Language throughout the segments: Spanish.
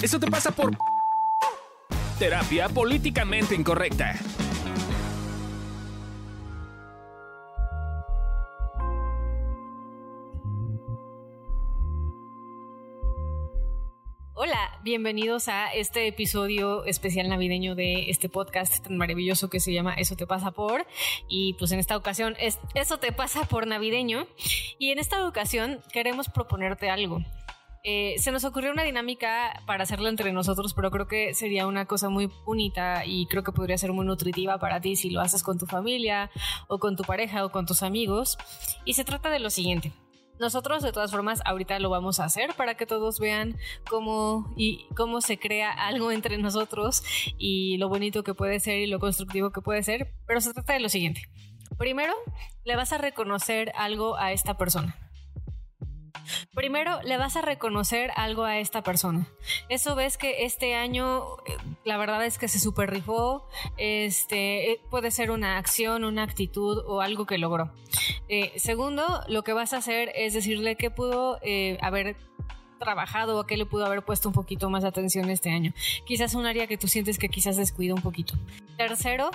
Eso te pasa por terapia políticamente incorrecta. Hola, bienvenidos a este episodio especial navideño de este podcast tan maravilloso que se llama Eso te pasa por. Y pues en esta ocasión es Eso te pasa por navideño. Y en esta ocasión queremos proponerte algo. Eh, se nos ocurrió una dinámica para hacerla entre nosotros, pero creo que sería una cosa muy bonita y creo que podría ser muy nutritiva para ti si lo haces con tu familia o con tu pareja o con tus amigos. Y se trata de lo siguiente. Nosotros de todas formas ahorita lo vamos a hacer para que todos vean cómo y cómo se crea algo entre nosotros y lo bonito que puede ser y lo constructivo que puede ser, pero se trata de lo siguiente. Primero, le vas a reconocer algo a esta persona. Primero, le vas a reconocer algo a esta persona. Eso ves que este año, eh, la verdad es que se super rifó. Este eh, puede ser una acción, una actitud o algo que logró. Eh, segundo, lo que vas a hacer es decirle que pudo haber trabajado o qué le pudo haber puesto un poquito más atención este año. Quizás un área que tú sientes que quizás descuida un poquito. Tercero,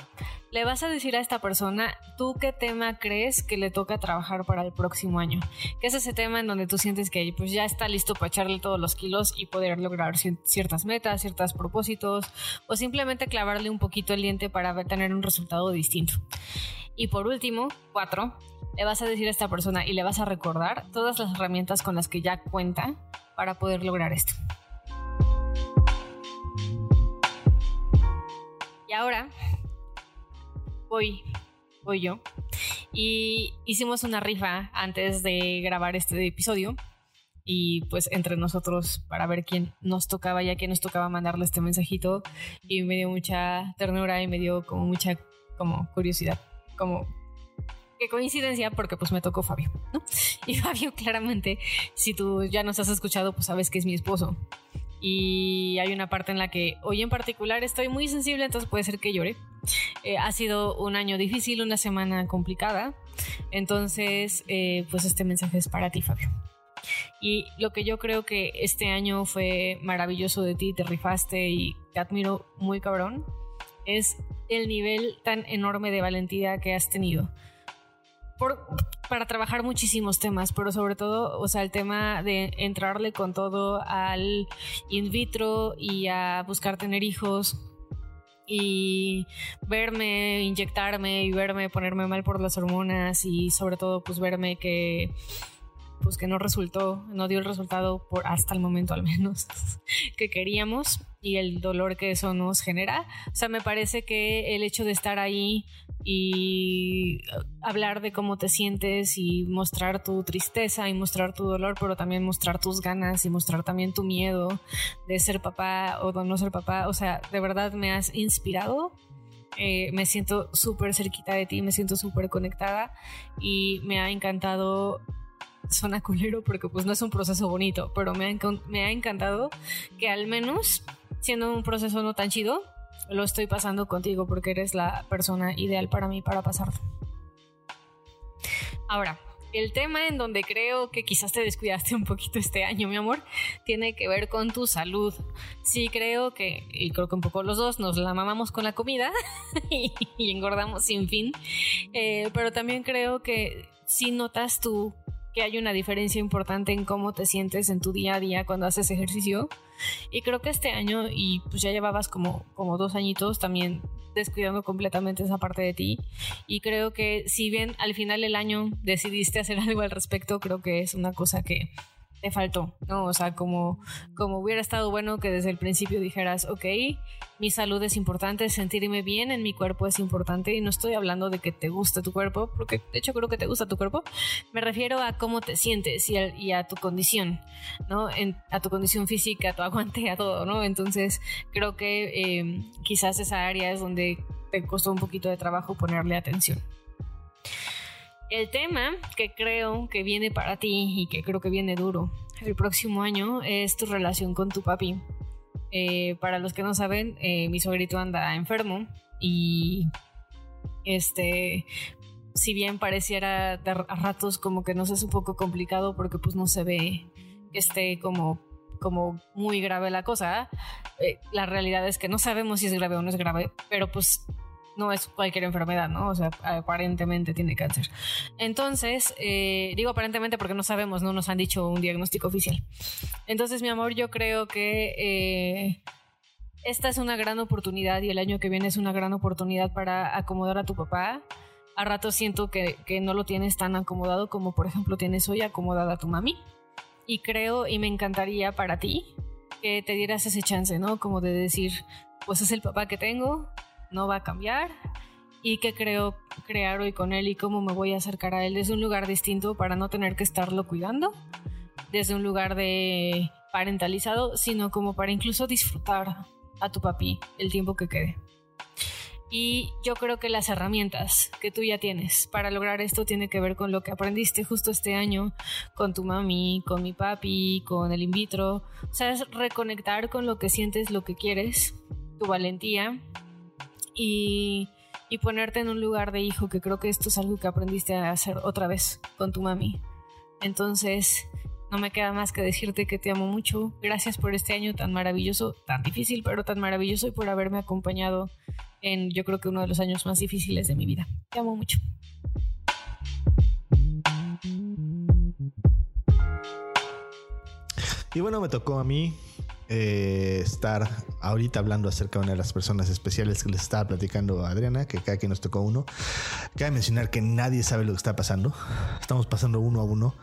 le vas a decir a esta persona, ¿tú qué tema crees que le toca trabajar para el próximo año? ¿Qué es ese tema en donde tú sientes que pues ya está listo para echarle todos los kilos y poder lograr ciertas metas, ciertos propósitos o simplemente clavarle un poquito el diente para tener un resultado distinto? Y por último, cuatro, le vas a decir a esta persona y le vas a recordar todas las herramientas con las que ya cuenta para poder lograr esto. Y ahora voy, voy yo. Y hicimos una rifa antes de grabar este episodio. Y pues entre nosotros para ver quién nos tocaba, ya que nos tocaba mandarle este mensajito. Y me dio mucha ternura y me dio como mucha como curiosidad. Como qué coincidencia, porque pues me tocó Fabio, ¿no? Y Fabio, claramente, si tú ya nos has escuchado, pues sabes que es mi esposo. Y hay una parte en la que hoy en particular estoy muy sensible, entonces puede ser que llore. Eh, ha sido un año difícil, una semana complicada. Entonces, eh, pues este mensaje es para ti, Fabio. Y lo que yo creo que este año fue maravilloso de ti, te rifaste y te admiro muy cabrón, es el nivel tan enorme de valentía que has tenido para trabajar muchísimos temas, pero sobre todo, o sea, el tema de entrarle con todo al in vitro y a buscar tener hijos y verme inyectarme y verme ponerme mal por las hormonas y sobre todo pues verme que pues que no resultó, no dio el resultado por hasta el momento al menos que queríamos y el dolor que eso nos genera. O sea, me parece que el hecho de estar ahí y hablar de cómo te sientes y mostrar tu tristeza y mostrar tu dolor, pero también mostrar tus ganas y mostrar también tu miedo de ser papá o de no ser papá. O sea, de verdad me has inspirado. Eh, me siento súper cerquita de ti, me siento súper conectada y me ha encantado suena culero porque pues no es un proceso bonito, pero me ha, me ha encantado que al menos siendo un proceso no tan chido, lo estoy pasando contigo porque eres la persona ideal para mí para pasarlo. Ahora, el tema en donde creo que quizás te descuidaste un poquito este año, mi amor, tiene que ver con tu salud. Sí, creo que, y creo que un poco los dos, nos la mamamos con la comida y, engordamos sin fin. Eh, pero también creo que si notas tú que hay una diferencia importante en cómo te sientes en tu día a día cuando haces ejercicio. Y creo que este año, y pues ya llevabas como, como dos añitos también descuidando completamente esa parte de ti. Y creo que si bien al final del año decidiste hacer algo al respecto, creo que es una cosa que te faltó, ¿no? O sea, como, como hubiera estado bueno que desde el principio dijeras, ok, mi salud es importante, sentirme bien en mi cuerpo es importante y no estoy hablando de que te guste tu cuerpo, porque de hecho creo que te gusta tu cuerpo, me refiero a cómo te sientes y a, tu condición, ¿no? a tu condición física, a tu aguante, a todo, ¿no? Entonces creo que em, quizás esa área es donde te costó un poquito de trabajo ponerle atención. El tema que creo que viene para ti y que creo que viene duro el próximo año es tu relación con tu papi. Eh, para los que no saben, eh, mi sobrito anda enfermo y este, si bien pareciera a ratos como que nos es un poco complicado porque pues no se ve que esté como como muy grave la cosa. Eh, la realidad es que no sabemos si es grave o no es grave, pero pues no es cualquier enfermedad, ¿no? O sea, aparentemente tiene cáncer. Entonces, eh, digo aparentemente porque no sabemos, no nos han dicho un diagnóstico oficial. Entonces, mi amor, yo creo que eh, esta es una gran oportunidad y el año que viene es una gran oportunidad para acomodar a tu papá. A rato siento que, que no lo tienes tan acomodado como, por ejemplo, tienes hoy acomodada a tu mami. Y creo y me encantaría para ti que te dieras ese chance, ¿no? Como de decir, pues es el papá que tengo, no va a cambiar y qué creo crear hoy con él y cómo me voy a acercar a él desde un lugar distinto para no tener que estarlo cuidando, desde un lugar de parentalizado, sino como para incluso disfrutar a tu papi el tiempo que quede. Y yo creo que las herramientas que tú ya tienes para lograr esto tiene que ver con lo que aprendiste justo este año con tu mami, con mi papi, con el in vitro. O sea, es reconectar con lo que sientes, lo que quieres, tu valentía y, ponerte en un lugar de hijo, que creo que esto es algo que aprendiste a hacer otra vez con tu mami. Entonces, no me queda más que decirte que te amo mucho. Gracias por este año tan maravilloso, tan difícil, pero tan maravilloso y por haberme acompañado en yo creo que uno de los años más difíciles de mi vida. Te amo mucho. Y bueno, me tocó a mí eh, estar ahorita hablando acerca de una de las personas especiales que les estaba platicando Adriana, que cada quien nos tocó uno. Cabe mencionar que nadie sabe lo que está pasando. Estamos pasando uno a uno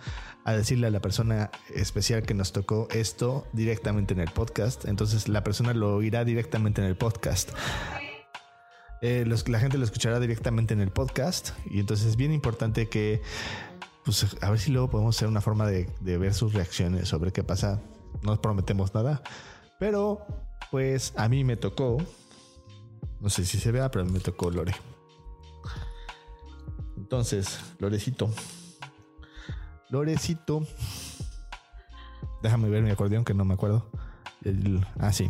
a decirle a la persona especial que nos tocó esto directamente en el podcast. Entonces la persona lo oirá directamente en el podcast. Eh, la gente lo escuchará directamente en el podcast. Y entonces es bien importante que, pues, a ver si luego podemos hacer una forma de, de ver sus reacciones sobre qué pasa no prometemos nada. Pero, pues a mí me tocó. No sé si se vea, pero a mí me tocó Lore. Entonces, Lorecito. Lorecito. Déjame ver mi acordeón que no me acuerdo. ah, sí.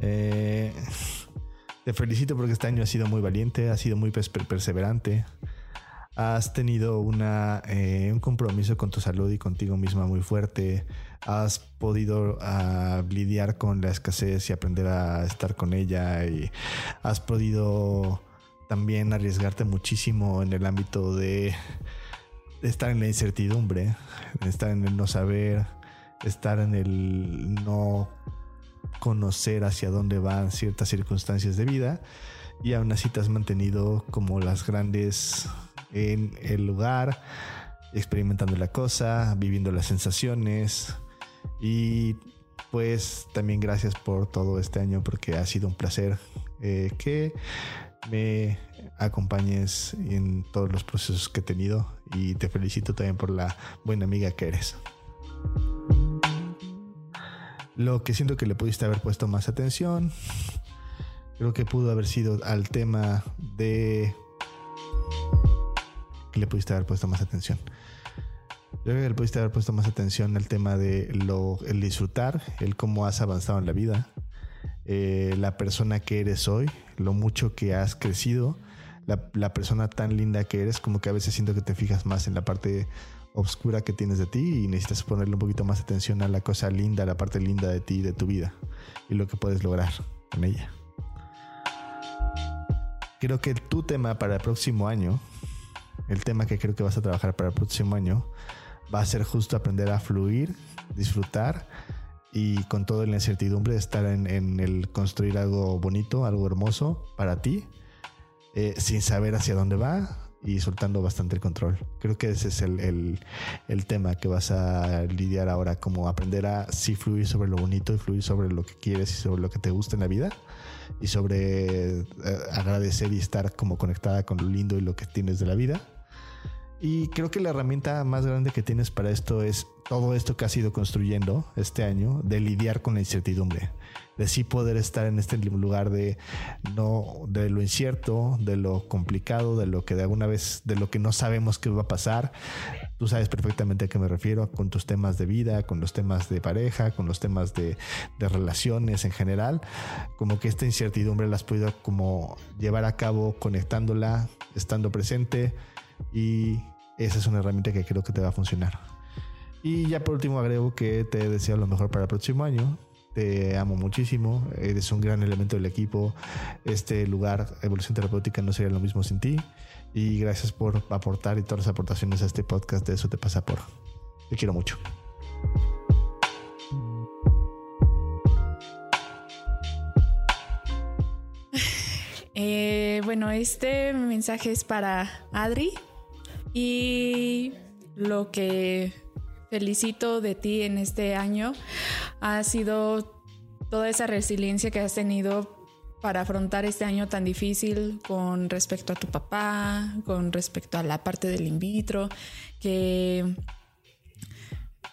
Eh, te felicito porque este año ha sido muy valiente, ha sido muy perseverante has tenido una, eh, un compromiso con tu salud y contigo misma muy fuerte, has podido uh, lidiar con la escasez y aprender a estar con ella y has podido también arriesgarte muchísimo en el ámbito de, estar en la incertidumbre, estar en el no saber, estar en el no conocer hacia dónde van ciertas circunstancias de vida y aún así te has mantenido como las grandes en el lugar, experimentando la cosa, viviendo las sensaciones y pues también gracias por todo este año porque ha sido un placer eh, que me acompañes en todos los procesos que he tenido y te felicito también por la buena amiga que eres. Lo que siento que le pudiste haber puesto más atención, creo que pudo haber sido al tema de que le pudiste haber puesto más atención. Yo creo que le pudiste haber puesto más atención al tema de lo, el disfrutar, el cómo has avanzado en la vida, eh, la persona que eres hoy, lo mucho que has crecido, la, la, persona tan linda que eres, como que a veces siento que te fijas más en la parte oscura que tienes de ti y necesitas ponerle un poquito más atención a la cosa linda, la parte linda de ti, de tu vida y lo que puedes lograr con ella. Creo que tu tema para el próximo año el tema que creo que vas a trabajar para el próximo año va a ser justo aprender a fluir, disfrutar y con toda la incertidumbre de estar en, el construir algo bonito, algo hermoso para ti, eh, sin saber hacia dónde va y soltando bastante el control. Creo que ese es el, el, tema que vas a lidiar ahora, como aprender a sí fluir sobre lo bonito y fluir sobre lo que quieres y sobre lo que te gusta en la vida y sobre eh, agradecer y estar como conectada con lo lindo y lo que tienes de la vida y creo que la herramienta más grande que tienes para esto es todo esto que has ido construyendo este año, de lidiar con la incertidumbre, de sí poder estar en este lugar de no, de lo incierto, de lo complicado, de lo que de alguna vez, de lo que no sabemos qué va a pasar. Tú sabes perfectamente a qué me refiero con tus temas de vida, con los temas de pareja, con los temas de, de relaciones en general. Como que esta incertidumbre la has podido como llevar a cabo conectándola, estando presente y esa es una herramienta que creo que te va a funcionar. Y ya por último agrego que te deseo lo mejor para el próximo año. Te amo muchísimo, eres un gran elemento del equipo. Este lugar, Evolución Terapéutica, no sería lo mismo sin ti. Y gracias por aportar y todas las aportaciones a este podcast de Eso Te Pasa Por. Te quiero mucho. Eh, bueno, este mensaje es para Adri y lo que felicito de ti en este año ha sido toda esa resiliencia que has tenido para afrontar este año tan difícil con respecto a tu papá, con respecto a la parte del in vitro, que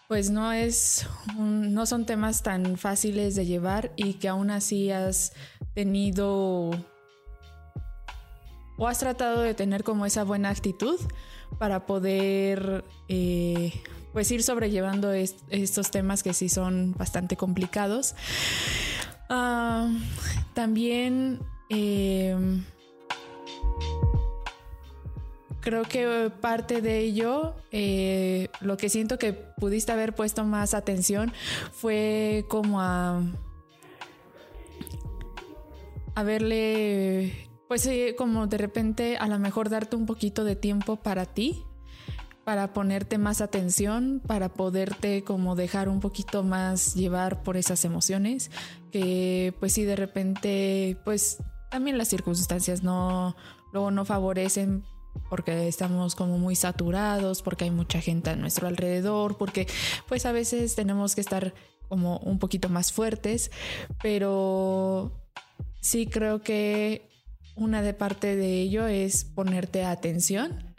pues no es no son temas tan fáciles de llevar y que aún así has tenido o has tratado de tener como esa buena actitud para poder eh, pues ir sobrellevando estos temas que sí son bastante complicados. Ah, también em, creo que parte de ello, eh, lo que siento que pudiste haber puesto más atención fue como a, verle pues sí, como de repente a lo mejor darte un poquito de tiempo para ti, para ponerte más atención, para poderte como dejar un poquito más llevar por esas emociones, que pues sí de repente pues también las circunstancias no luego no favorecen porque estamos como muy saturados, porque hay mucha gente a nuestro alrededor, porque pues a veces tenemos que estar como un poquito más fuertes, pero sí creo que una de parte de ello es ponerte atención.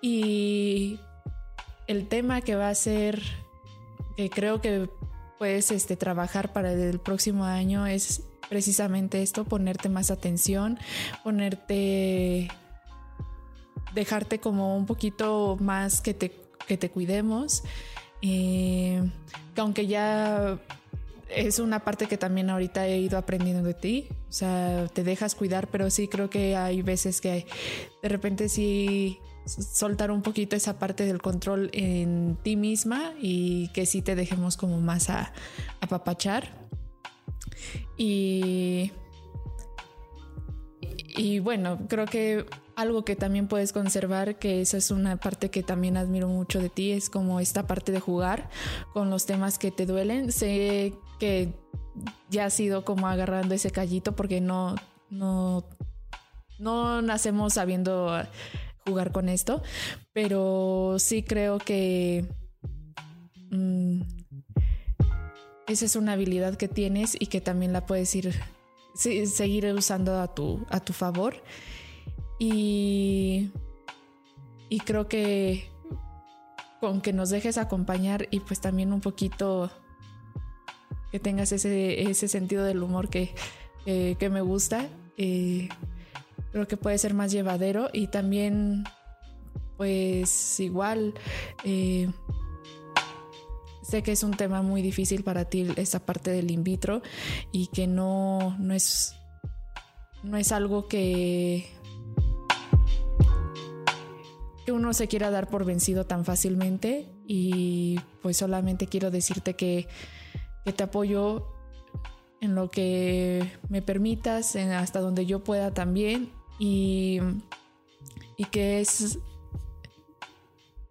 Y el tema que va a ser, que creo que puedes este, trabajar para el próximo año es precisamente esto, ponerte más atención, ponerte, dejarte como un poquito más que te, que te cuidemos. Eh, que aunque ya es una parte que también ahorita he ido aprendiendo de ti. O sea, te dejas cuidar, pero sí creo que hay veces que de repente sí soltar un poquito esa parte del control en ti misma y que sí te dejemos como más a apapachar. Y, y bueno, creo que algo que también puedes conservar, que esa es una parte que también admiro mucho de ti, es como esta parte de jugar con los temas que te duelen. Sé que ya ha sido como agarrando ese callito porque no, no, no nacemos sabiendo jugar con esto, pero sí creo que mm, esa es una habilidad que tienes y que también la puedes ir seguir usando a tu, a tu favor. Y, y creo que con que nos dejes acompañar y pues también un poquito que tengas ese, ese sentido del humor que, que me gusta. Eh, creo que puede ser más llevadero y también pues igual eh, sé que es un tema muy difícil para ti esa parte del in vitro y que no, no es no es algo que uno se quiera dar por vencido tan fácilmente y pues solamente quiero decirte que que te apoyo en lo que me permitas, hasta donde yo pueda también y, y que es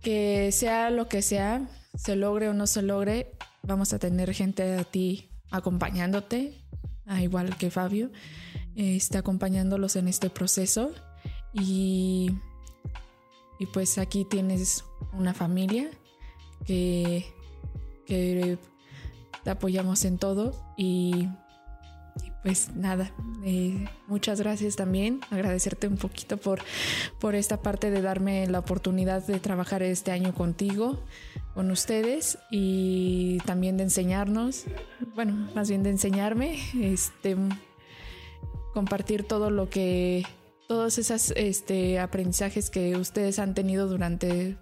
que sea lo que sea, se logre o no se logre, vamos a tener gente a ti acompañándote, igual que Fabio, está acompañándolos en este proceso. Y, y pues aquí tienes una familia que, que te apoyamos en todo y, pues nada, eh, muchas gracias también, agradecerte un poquito por, por esta parte de darme la oportunidad de trabajar este año contigo, con ustedes y también de enseñarnos, bueno, más bien de enseñarme, este, compartir todo lo que, todos esos este, aprendizajes que ustedes han tenido durante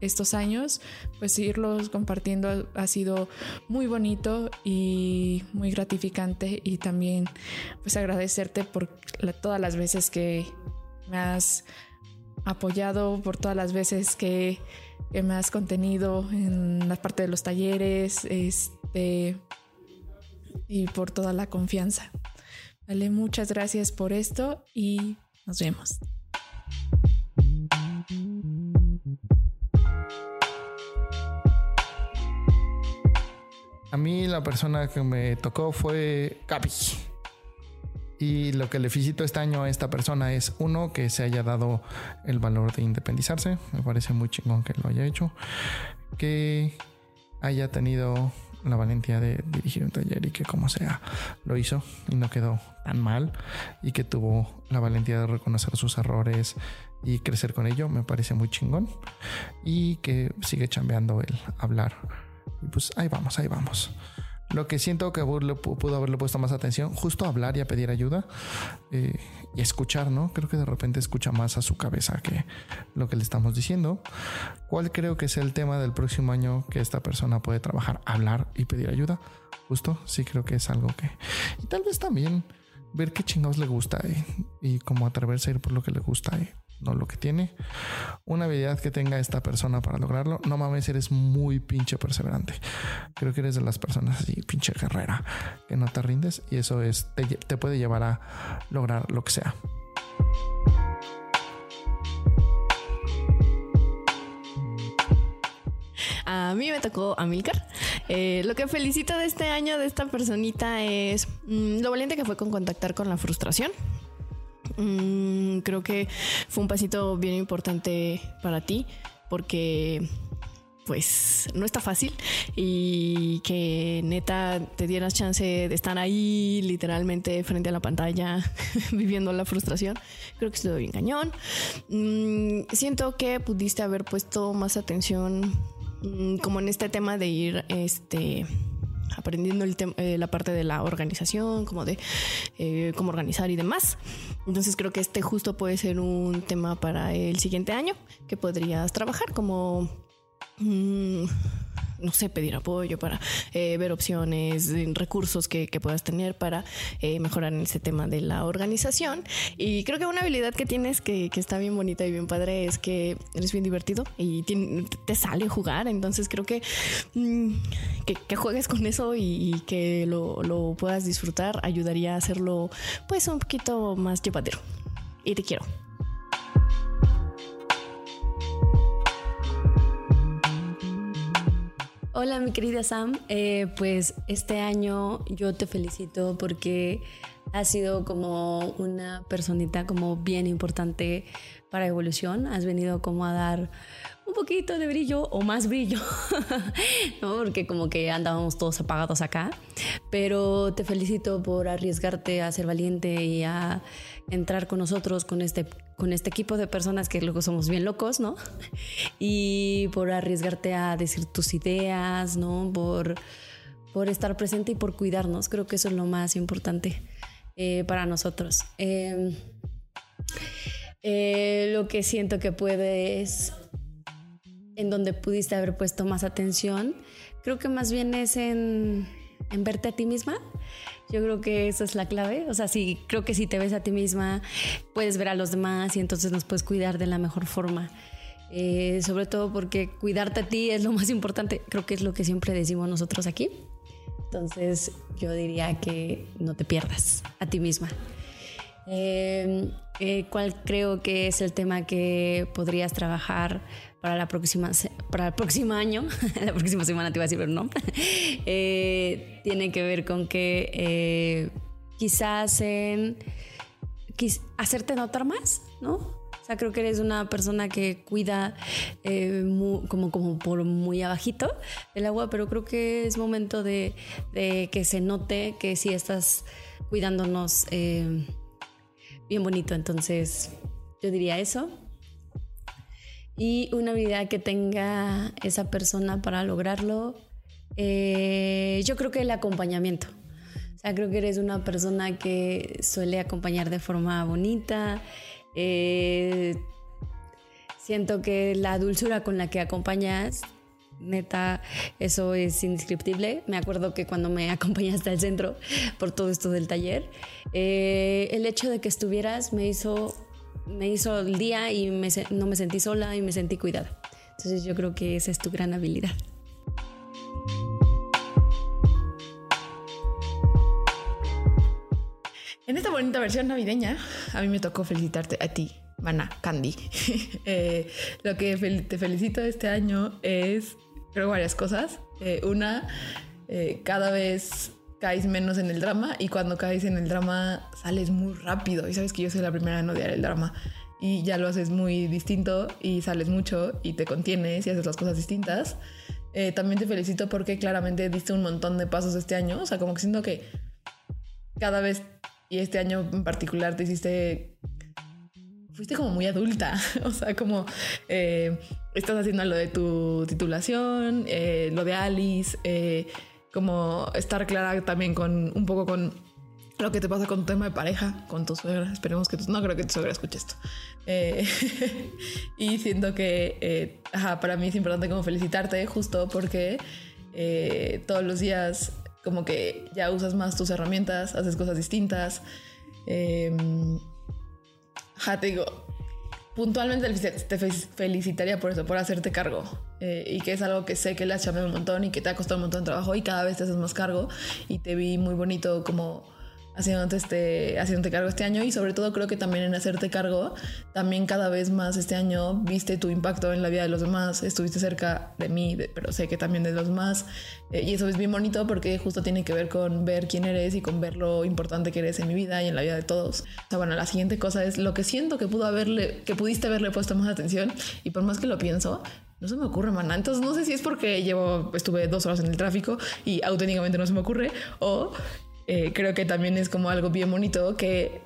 estos años, pues irlos compartiendo ha sido muy bonito y muy gratificante y también pues agradecerte por todas las veces que me has apoyado, por todas las veces que, me has contenido en la parte de los talleres, este, y por toda la confianza. Vale, muchas gracias por esto y nos vemos. A mí la persona que me tocó fue Gaby. Y lo que le felicito este año a esta persona es, uno, que se haya dado el valor de independizarse. Me parece muy chingón que lo haya hecho. Que haya tenido la valentía de dirigir un taller y que como sea lo hizo y no quedó tan mal y que tuvo la valentía de reconocer sus errores y crecer con ello me parece muy chingón y que sigue chambeando el hablar y pues ahí vamos, ahí vamos. Lo que siento que pudo haberle puesto más atención, justo hablar y pedir ayuda eh, y escuchar, ¿no? Creo que de repente escucha más a su cabeza que lo que le estamos diciendo. ¿Cuál creo que es el tema del próximo año que esta persona puede trabajar? Hablar y pedir ayuda. Justo, sí creo que es algo que... Y tal vez también ver qué chingados le gusta eh, y cómo atreverse a ir por lo que le gusta. Eh no lo que tiene. Una habilidad que tenga esta persona para lograrlo. No mames, eres muy pinche perseverante. Creo que eres de las personas así, pinche guerrera, que no te rindes y eso es, te, te puede llevar a lograr lo que sea. A mí me tocó Amilcar. Eh, lo que felicito de este año de esta personita es mm, lo valiente que fue con contactar con la frustración. Mm, creo que fue un pasito bien importante para ti porque pues no está fácil y que neta te dieras chance de estar ahí literalmente frente a la pantalla viviendo la frustración. Creo que estuvo bien cañón. Mm, siento que pudiste haber puesto más atención mm, como en este tema de ir este aprendiendo el eh, la parte de la organización, como de eh, cómo organizar y demás. Entonces creo que este justo puede ser un tema para el siguiente año que podrías trabajar como... Mm, no sé, pedir apoyo, para eh, ver opciones, recursos que, puedas tener para eh, mejorar en ese tema de la organización. Y creo que una habilidad que tienes que, está bien bonita y bien padre es que eres bien divertido y te sale jugar. Entonces creo mm, que, que, juegues con eso y, que lo, lo puedas disfrutar ayudaría a hacerlo pues un poquito más llevadero. Y te quiero. Hola mi querida Sam, eh, pues este año yo te felicito porque has sido como una personita como bien importante para evolución, has venido como a dar un poquito de brillo o más brillo, ¿no? porque como que andábamos todos apagados acá, pero te felicito por arriesgarte a ser valiente y a entrar con nosotros con este con este equipo de personas que luego somos bien locos, ¿no? Y por arriesgarte a decir tus ideas, ¿no? Por, por estar presente y por cuidarnos. Creo que eso es lo más importante eh, para nosotros. Em, eh, lo que siento que puedes, en donde pudiste haber puesto más atención, creo que más bien es en, en verte a ti misma yo creo que eso es la clave. O sea, sí, creo que si te ves a ti misma, puedes ver a los demás y entonces nos puedes cuidar de la mejor forma. Eh, sobre todo porque cuidarte a ti es lo más importante. Creo que es lo que siempre decimos nosotros aquí. Entonces, yo diría que no te pierdas a ti misma. Eh, eh, ¿Cuál creo que es el tema que podrías trabajar para la próxima para el próximo año, la próxima semana te iba a decir, pero no, eh, tiene que ver con que eh, quizás en hacerte notar más, ¿no? O sea, creo que eres una persona que cuida eh, como, como por muy abajito el agua, pero creo que es momento de, que se note que sí estás cuidándonos bien bonito. Entonces, yo diría eso y una habilidad que tenga esa persona para lograrlo, eh, yo creo que el acompañamiento. O sea, creo que eres una persona que suele acompañar de forma bonita. Eh, siento que la dulzura con la que acompañas, neta, eso es indescriptible. Me acuerdo que cuando me acompañaste al centro por todo esto del taller, eh, el hecho de que estuvieras me hizo me hizo el día y no me sentí sola y me sentí cuidada. Entonces yo creo que esa es tu gran habilidad. En esta bonita versión navideña, a mí me tocó felicitarte a ti, Mana Candy. Eh, lo que te felicito este año es, creo, varias cosas. Eh, una, eh, cada vez caes menos en el drama y cuando caes en el drama sales muy rápido. Y sabes que yo soy la primera en odiar el drama. Y ya lo haces muy distinto y sales mucho y te contienes y haces las cosas distintas. Eh, también te felicito porque claramente diste un montón de pasos este año. O sea, como que siento que cada vez y este año en particular te hiciste fuiste como muy adulta o sea como eh, estás haciendo lo de tu titulación eh, lo de Alice eh, como estar clara también con un poco con lo que te pasa con tu tema de pareja con tu suegra esperemos que tu, no creo que tu suegra escuche esto Eh, y siento que eh, ajá, para mí es importante como felicitarte justo porque eh, todos los días como que ya usas más tus herramientas, haces cosas distintas. Eh, ja, te digo, puntualmente te fe- felicitaría por eso, por hacerte cargo. Eh, y que es algo que sé que le has chamado un montón y que te ha costado un montón de trabajo y cada vez te haces más cargo. Y te vi muy bonito como haciéndote, este, haciéndote cargo este año y sobre todo creo que también en hacerte cargo, también cada vez más este año viste tu impacto en la vida de los demás, estuviste cerca de mí, de- pero sé que también de los demás eh, y eso es bien bonito porque justo tiene que ver con ver quién eres y con ver lo importante que eres en mi vida y en la vida de todos. O sea, bueno, la siguiente cosa es lo que siento que pudo haberle, que pudiste haberle puesto más atención y por más que lo pienso, no se me ocurre, maná. Entonces no sé si es porque llevo, estuve dos horas en el tráfico y auténticamente no se me ocurre o eh, creo que también es como algo bien bonito que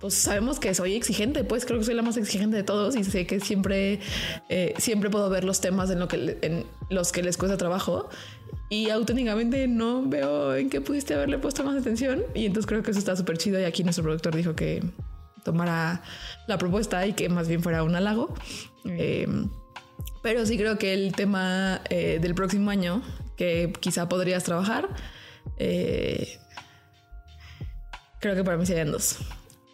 pues sabemos que soy exigente, pues creo que soy la más exigente de todos y sé que siempre, eh, siempre puedo ver los temas en, lo que, en los que les cuesta trabajo y auténticamente no veo en qué pudiste haberle puesto más atención y entonces creo que eso está súper chido y aquí nuestro productor dijo que tomara la propuesta y que más bien fuera un halago. Eh, pero sí creo que el tema eh, del próximo año que quizá podrías trabajar, eh, creo que para mí serían dos.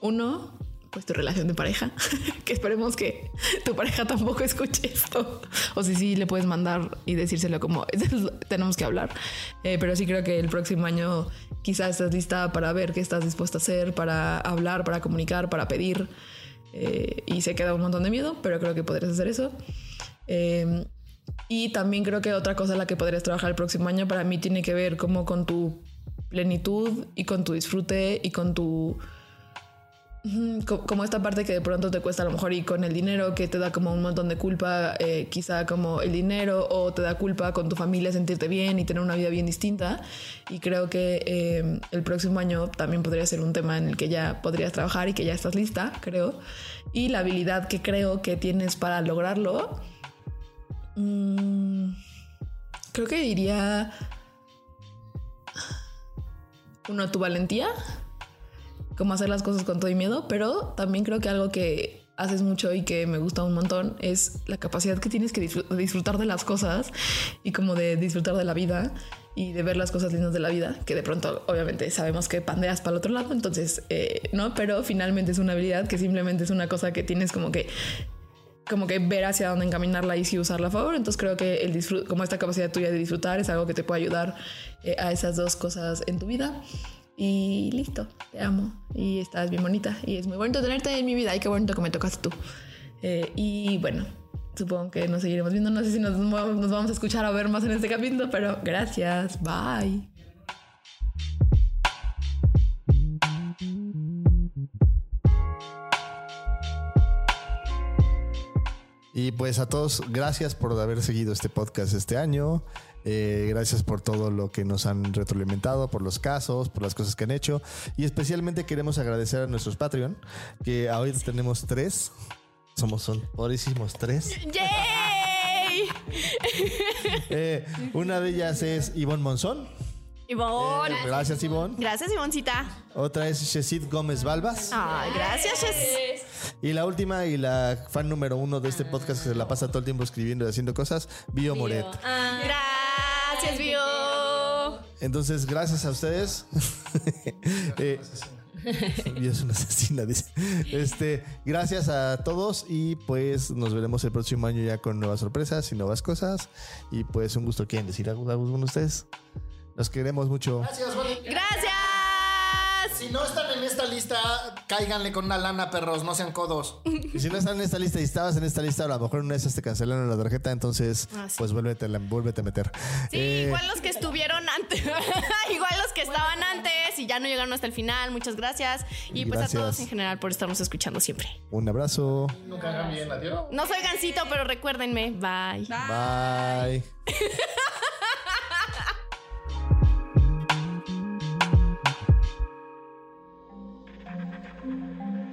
Uno, pues tu relación de pareja, que esperemos que tu pareja tampoco escuche esto. O si sí, le puedes mandar y decírselo como tenemos que hablar. Eh, pero sí creo que el próximo año quizás estás lista para ver qué estás dispuesta a hacer, para hablar, para comunicar, para pedir. Y se queda un montón de miedo, pero creo que podrías hacer eso. Eh, y también creo que otra cosa en la que podrías trabajar el próximo año para mí tiene que ver como con tu plenitud y con tu disfrute y con tu... Como esta parte que de pronto te cuesta a lo mejor y con el dinero que te da como un montón de culpa, eh, quizá como el dinero o te da culpa con tu familia sentirte bien y tener una vida bien distinta. Y creo que eh, el próximo año también podría ser un tema en el que ya podrías trabajar y que ya estás lista, creo. Y la habilidad que creo que tienes para lograrlo Mm, creo que diría. Uno, tu valentía. Cómo hacer las cosas con todo y miedo. Pero también creo que algo que haces mucho y que me gusta un montón es la capacidad que tienes que disfrutar de las cosas y como de disfrutar de la vida y de ver las cosas lindas de la vida, que de pronto obviamente sabemos que pandeas para el otro lado, entonces, eh, ¿no? Pero finalmente es una habilidad que simplemente es una cosa que tienes como que como que ver hacia dónde encaminarla y sí usarla a favor. Entonces creo que el disfrut como esta capacidad tuya de disfrutar es algo que te puede ayudar eh, a esas dos cosas en tu vida. Y listo, te amo. Y estás bien bonita. Y es muy bonito tenerte en mi vida. Y qué bonito que me tocaste tú. Eh, y bueno, supongo que nos seguiremos viendo. No sé si nos, nos vamos a escuchar o ver más en este capítulo, pero gracias. Bye. Y pues a todos, gracias por haber seguido este podcast este año. Eh, gracias por todo lo que nos han retroalimentado, por los casos, por las cosas que han hecho. Y especialmente queremos agradecer a nuestros Patreon, que ahorita tenemos tres. Somos, son tres. ¡Yay! Eh, una de ellas es Ivonne Monzón. Ivonne. Eh, gracias, Ivonne. Gracias, Ivoncita. Otra es Shesid Gómez Balbas. Ay, gracias, Jess. Y la última y la fan número uno de este podcast que se la pasa todo el tiempo escribiendo y haciendo cosas, Bio Moret. Gracias, Bio. Entonces, gracias a ustedes. Eh, y es una asesina, dice. Este, gracias a todos y pues nos veremos el próximo año ya con nuevas sorpresas y nuevas cosas. Y pues un gusto. ¿Quieren decir algo alguno de ustedes? Los queremos mucho. Gracias, Vale. Gracias. Si no están en esta lista, cáiganle con una lana, perros, no sean codos. Y si no están en esta lista y estabas en esta lista, a lo mejor en una de esas te cancelaron la tarjeta, entonces Ah, sí. pues vuélvete, vuélvete a meter. Sí, Eh, igual los que estuvieron antes, igual los que estaban antes y ya no llegaron hasta el final, muchas gracias. Y pues a todos en general por estarnos escuchando siempre. Un abrazo. Nunca hagan bien, adiós. No soy gancito, pero recuérdenme, bye. Bye.